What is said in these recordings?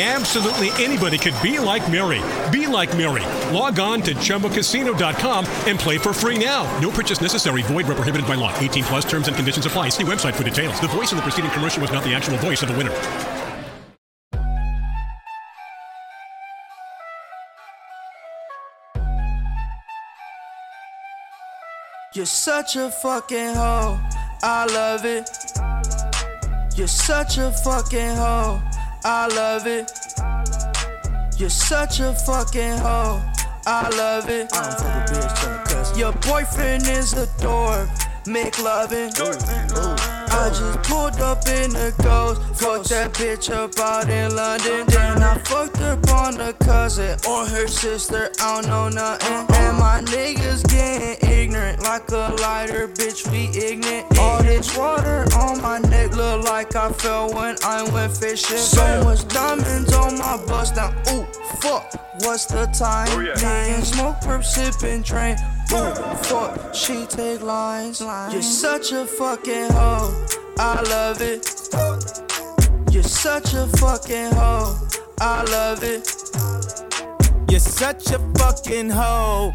Absolutely anybody could be like Mary. Be like Mary. Log on to ChumbaCasino.com and play for free now. No purchase necessary. Void where prohibited by law. 18 plus terms and conditions apply. See website for details. The voice in the preceding commercial was not the actual voice of the winner. You're such a fucking hoe. I love it. You're such a fucking hoe. I love it. You're such a fucking hoe. I love it. I don't fuck a bitch cuss. Your boyfriend is a dork. Make loving. I just pulled up in the ghost. Fucked that bitch up out in London. Then I fucked up on a cousin or her sister. I don't know nothing. And my niggas getting ignorant like a lighter. Bitch, we ignorant. All this water on my neck look like I fell when I went fishing. So much diamonds on my bust now. Ooh, fuck. What's the time? Oh, yeah. Man, smoke, perp, sipping, train. Ooh, fuck, she take lines. You're such a fucking hoe. I love it. You're such a fucking hoe. I love it. You're such a fucking hoe.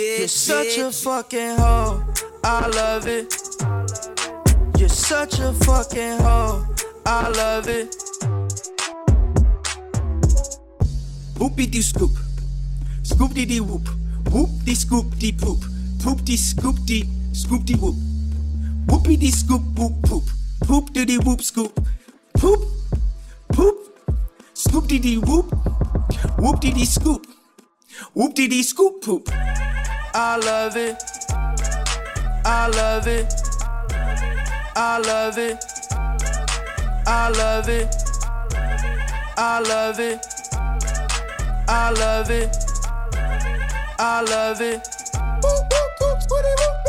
You're such a fucking hoe. I love it. You're such a fucking hoe. I love it. Whoopie dee scoop. Scoop dee dee whoop. Whoop dee scoop dee poop. Poop dee scoop dee scoop dee whoop. Whoopie dee scoop whoop poop. Poop dee dee whoop scoop. Poop. Poop. Scoop dee dee whoop. Whoop dee dee scoop. Whoop dee dee scoop poop. I love it. I love it. I love it. I love it. I love it. I love it. I love it. Woo,